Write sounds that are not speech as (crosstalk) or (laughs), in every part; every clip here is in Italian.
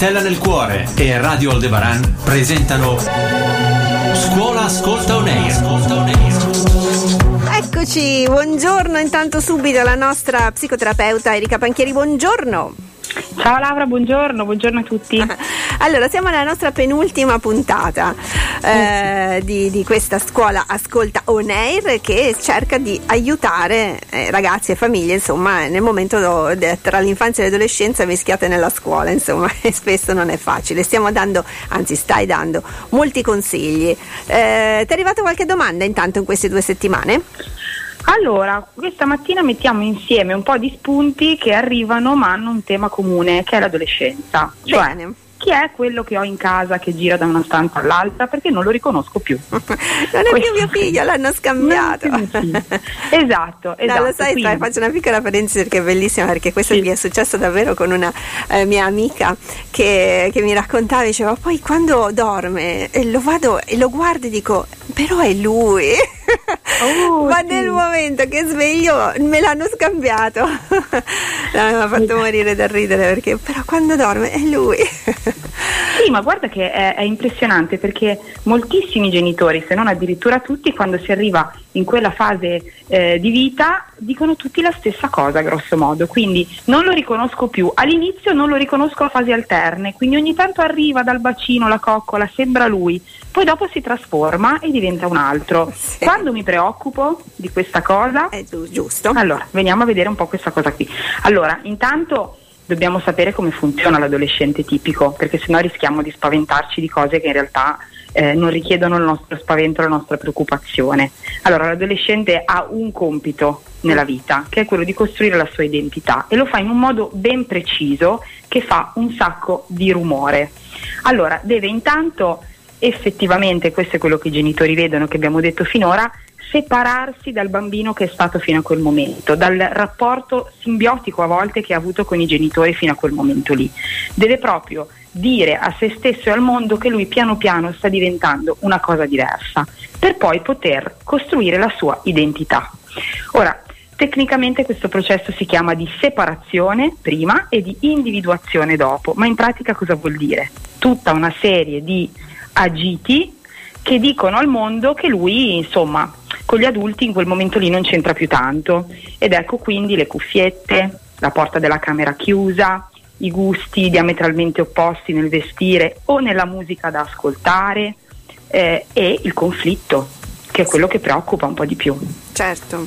Stella nel Cuore e Radio Aldebaran presentano Scuola Ascolta On. Eccoci, buongiorno intanto subito la nostra psicoterapeuta Erika Panchieri, buongiorno. Ciao Laura, buongiorno, buongiorno a tutti. (laughs) Allora, siamo alla nostra penultima puntata eh, di, di, questa scuola Ascolta On Air che cerca di aiutare eh, ragazzi e famiglie, insomma, nel momento de, tra l'infanzia e l'adolescenza mischiate nella scuola, insomma, (laughs) e spesso non è facile. Stiamo dando, anzi stai dando, molti consigli. Eh, ti è arrivata qualche domanda intanto in queste due settimane? Allora, questa mattina mettiamo insieme un po' di spunti che arrivano ma hanno un tema comune, che è l'adolescenza. Cioè, Bene chi è quello che ho in casa che gira da una stanza all'altra perché non lo riconosco più. (laughs) non è più mio figlio, l'hanno scambiato. esatto, esatto. No, lo sai, quindi... faccio una piccola parentesi perché è bellissima perché questo sì. mi è successo davvero con una eh, mia amica che, che, mi raccontava, diceva poi quando dorme e lo vado e lo guardo e dico però è lui. Oh, Ma sì. nel momento che sveglio me l'hanno scambiato. (laughs) no, mi ha fatto morire da ridere perché però quando dorme è lui. Sì, ma guarda che è, è, impressionante perché moltissimi genitori, se non addirittura tutti, quando si arriva in quella fase eh, di vita, dicono tutti la stessa cosa, grosso modo. Quindi non lo riconosco più. All'inizio non lo riconosco a fasi alterne, quindi ogni tanto arriva dal bacino la coccola, sembra lui, poi dopo si trasforma e diventa un altro. Sì. Quando mi preoccupo di questa cosa, è giusto. Allora, veniamo a vedere un po' questa cosa qui. Allora, intanto dobbiamo sapere come funziona l'adolescente tipico, perché sennò rischiamo di spaventarci di cose che in realtà eh, non richiedono il nostro spavento, la nostra preoccupazione. Allora, l'adolescente ha un compito nella vita, che è quello di costruire la sua identità e lo fa in un modo ben preciso che fa un sacco di rumore. Allora, deve intanto effettivamente, questo è quello che i genitori vedono, che abbiamo detto finora, separarsi dal bambino che è stato fino a quel momento, dal rapporto simbiotico a volte che ha avuto con i genitori fino a quel momento lì. Deve proprio dire a se stesso e al mondo che lui piano piano sta diventando una cosa diversa, per poi poter costruire la sua identità. Ora, tecnicamente questo processo si chiama di separazione prima e di individuazione dopo, ma in pratica cosa vuol dire? Tutta una serie di agiti che dicono al mondo che lui, insomma, con gli adulti in quel momento lì non c'entra più tanto ed ecco quindi le cuffiette, la porta della camera chiusa, i gusti diametralmente opposti nel vestire o nella musica da ascoltare eh, e il conflitto, che è quello che preoccupa un po' di più. Certo.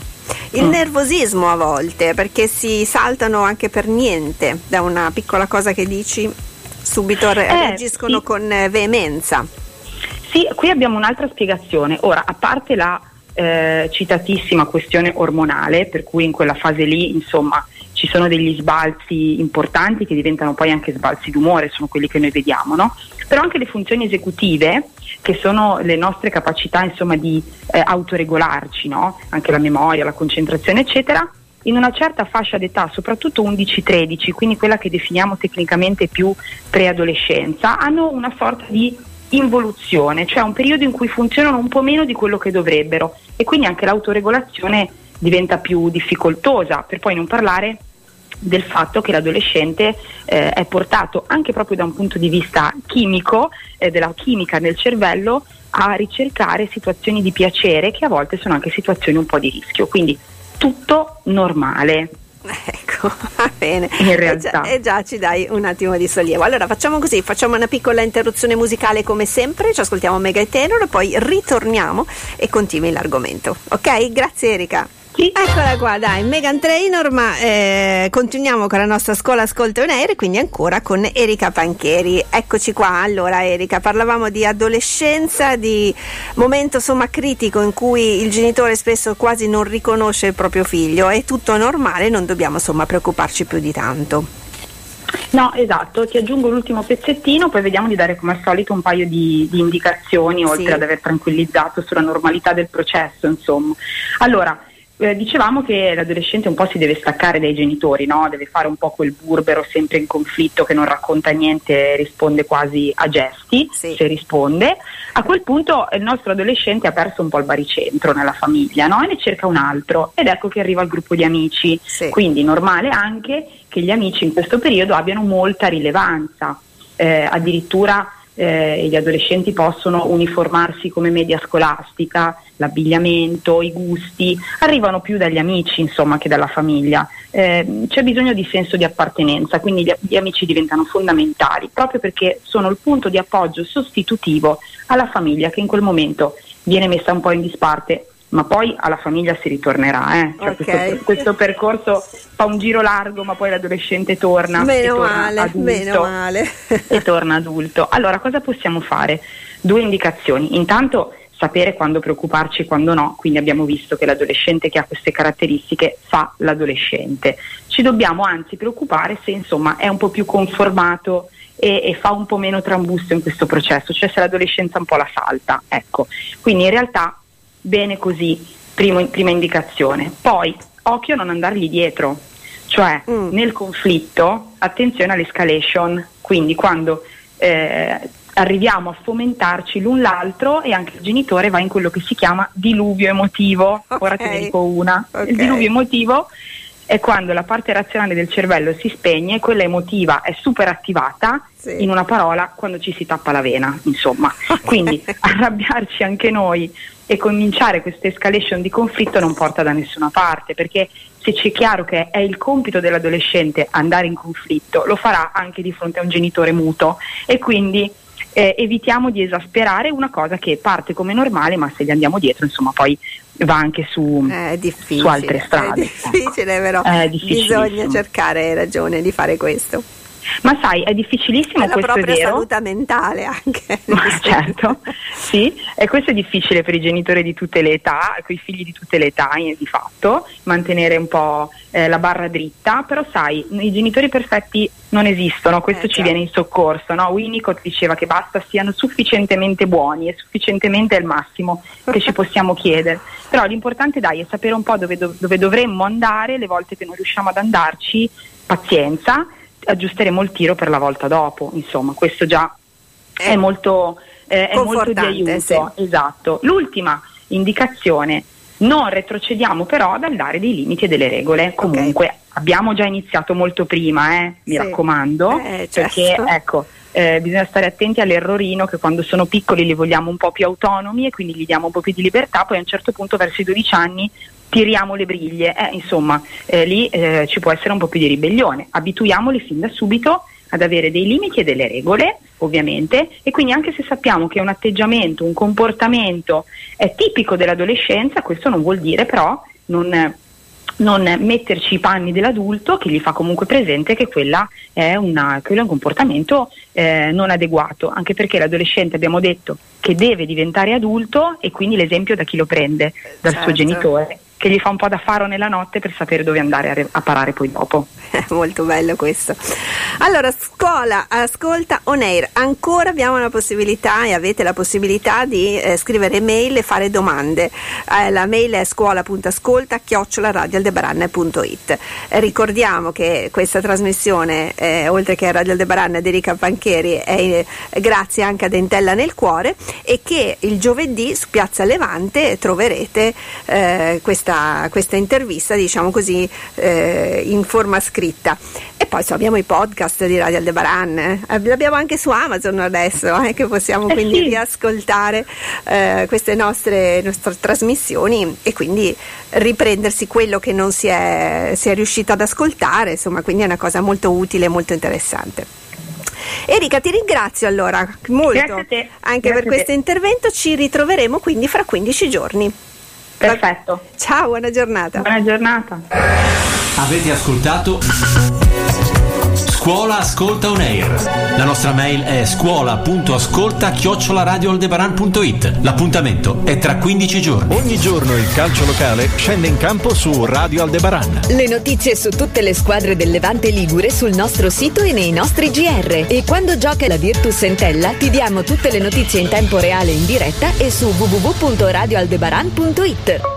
Il mm. nervosismo a volte, perché si saltano anche per niente da una piccola cosa che dici, subito eh, reagiscono sì. con veemenza. Sì, qui abbiamo un'altra spiegazione. Ora, a parte la eh, citatissima questione ormonale, per cui in quella fase lì, insomma, ci sono degli sbalzi importanti che diventano poi anche sbalzi d'umore, sono quelli che noi vediamo, no? Però anche le funzioni esecutive, che sono le nostre capacità, insomma, di eh, autoregolarci, no? Anche la memoria, la concentrazione, eccetera, in una certa fascia d'età, soprattutto 11-13, quindi quella che definiamo tecnicamente più preadolescenza, hanno una sorta di involuzione, cioè un periodo in cui funzionano un po' meno di quello che dovrebbero e quindi anche l'autoregolazione diventa più difficoltosa, per poi non parlare del fatto che l'adolescente eh, è portato anche proprio da un punto di vista chimico, eh, della chimica nel cervello, a ricercare situazioni di piacere che a volte sono anche situazioni un po' di rischio. Quindi tutto normale. Ecco, va bene. In realtà. E già, e già, ci dai un attimo di sollievo. Allora facciamo così, facciamo una piccola interruzione musicale come sempre, ci ascoltiamo Mega e Tenor, poi ritorniamo e continui l'argomento. Ok? Grazie Erika. Eccola qua, dai, Megan Trainor, ma eh, continuiamo con la nostra scuola Ascolta On Air, quindi ancora con Erika Panchieri. Eccoci qua, allora Erika, parlavamo di adolescenza, di momento insomma critico in cui il genitore spesso quasi non riconosce il proprio figlio, è tutto normale, non dobbiamo insomma preoccuparci più di tanto. No, esatto, ti aggiungo l'ultimo pezzettino, poi vediamo di dare come al solito un paio di, di indicazioni, oltre sì. ad aver tranquillizzato sulla normalità del processo, insomma. Allora, eh, dicevamo che l'adolescente un po' si deve staccare dai genitori, no? deve fare un po' quel burbero sempre in conflitto che non racconta niente, risponde quasi a gesti, sì. se risponde. A quel punto il nostro adolescente ha perso un po' il baricentro nella famiglia no? e ne cerca un altro ed ecco che arriva il gruppo di amici, sì. quindi normale anche che gli amici in questo periodo abbiano molta rilevanza. eh, addirittura eh, gli adolescenti possono uniformarsi come media scolastica, l'abbigliamento, i gusti, arrivano più dagli amici insomma che dalla famiglia. Eh, c'è bisogno di senso di appartenenza, quindi gli, gli, amici diventano fondamentali proprio perché sono il punto di appoggio sostitutivo alla famiglia che in quel momento viene messa un po' in disparte ma poi alla famiglia si ritornerà. Eh? Cioè okay. questo, questo, percorso fa un giro largo, ma poi l'adolescente torna. Meno torna male, adulto, meno male. e torna adulto. Allora, cosa possiamo fare? Due indicazioni. Intanto sapere quando preoccuparci e quando no, quindi abbiamo visto che l'adolescente che ha queste caratteristiche fa l'adolescente. Ci dobbiamo anzi preoccupare se insomma è un po' più conformato e, e, fa un po' meno trambusto in questo processo, cioè se l'adolescenza un po' la salta. Ecco. Quindi in realtà bene così, primo, prima indicazione. Poi, occhio a non andargli dietro, cioè mm. nel conflitto, attenzione all'escalation, quindi quando eh, arriviamo a fomentarci l'un l'altro e anche il genitore va in quello che si chiama diluvio emotivo. Okay. Ora te ne dico una. Okay. Il diluvio emotivo è quando la parte razionale del cervello si spegne, quella emotiva è super attivata, sì. in una parola, quando ci si tappa la vena, insomma. (laughs) Quindi arrabbiarci anche noi e cominciare questa escalation di conflitto non porta da nessuna parte, perché se c'è chiaro che è il compito dell'adolescente andare in conflitto, lo farà anche di fronte a un genitore muto e quindi eh, evitiamo di esasperare una cosa che parte come normale, ma se gli andiamo dietro, insomma, poi va anche su, su altre strade. È difficile, però è bisogna cercare, ragione, di fare questo. Ma sai, è difficilissimo è la questo propria è vero. salute mentale anche. (laughs) Ma certo, sì, e questo è difficile per i genitori di tutte le età, con i figli di tutte le età di fatto, mantenere un po' eh, la barra dritta, però sai, i genitori perfetti non esistono, questo eh, ci certo. viene in soccorso, no? Winnicott diceva che basta siano sufficientemente buoni e sufficientemente è il massimo che ci possiamo chiedere, però l'importante dai è sapere un po' dove, dove dovremmo andare le volte che non riusciamo ad andarci, pazienza aggiusteremo il tiro per la volta dopo, insomma, questo già è, è molto, eh, è molto di aiuto. Sì. Esatto. L'ultima indicazione, non retrocediamo però dal dare dei limiti e delle regole. Comunque okay. abbiamo già iniziato molto prima, eh, mi sì. raccomando, eh, certo. perché ecco, eh, bisogna stare attenti all'errorino che quando sono piccoli li vogliamo un po' più autonomi e quindi gli diamo un po' più di libertà, poi a un certo punto verso i 12 anni tiriamo le briglie, eh, insomma eh, lì eh, ci può essere un po' più di ribellione. Abituiamoli fin da subito ad avere dei limiti e delle regole, ovviamente, e quindi anche se sappiamo che un atteggiamento, un comportamento è tipico dell'adolescenza, questo non vuol dire però non, non metterci i panni dell'adulto che gli fa comunque presente che quella è, una, quello è un comportamento eh, non adeguato, anche perché l'adolescente abbiamo detto che deve diventare adulto e quindi l'esempio da chi lo prende, dal certo. suo genitore che gli fa un po' da faro nella notte per sapere dove andare a, re- a parare poi dopo. (laughs) Molto bello questo. Allora, scuola, ascolta on air, ancora abbiamo la possibilità e avete la possibilità di eh, scrivere mail e fare domande. Eh, la mail è scuola.ascolta chiocciola.radioaldebaran.it. Eh, ricordiamo che questa trasmissione, eh, oltre che a Radio Aldebaran di Rica Pancheri, è eh, grazie anche ad Entella nel cuore e che il giovedì su Piazza Levante troverete eh, questa questa, questa intervista, diciamo così, eh, in forma scritta. E poi so, abbiamo i podcast di Radio Aldebaran, eh? l'abbiamo anche su Amazon adesso, eh, che possiamo eh quindi sì. riascoltare eh, queste nostre, nostre, trasmissioni e quindi riprendersi quello che non si è, si è riuscito ad ascoltare, insomma, quindi è una cosa molto utile e molto interessante. Erika, ti ringrazio allora molto anche Grazie per questo intervento. Ci ritroveremo quindi fra 15 giorni. Perfetto. Ciao, buona giornata. Buona giornata. Avete ascoltato Scuola Ascolta On Air. La nostra mail è scuola.ascolta-radioaldebaran.it. L'appuntamento è tra 15 giorni. Ogni giorno il calcio locale scende in campo su Radio Aldebaran. Le notizie su tutte le squadre del Levante Ligure sul nostro sito e nei nostri GR. E quando gioca la Virtus Entella ti diamo tutte le notizie in tempo reale in diretta e su www.radioaldebaran.it.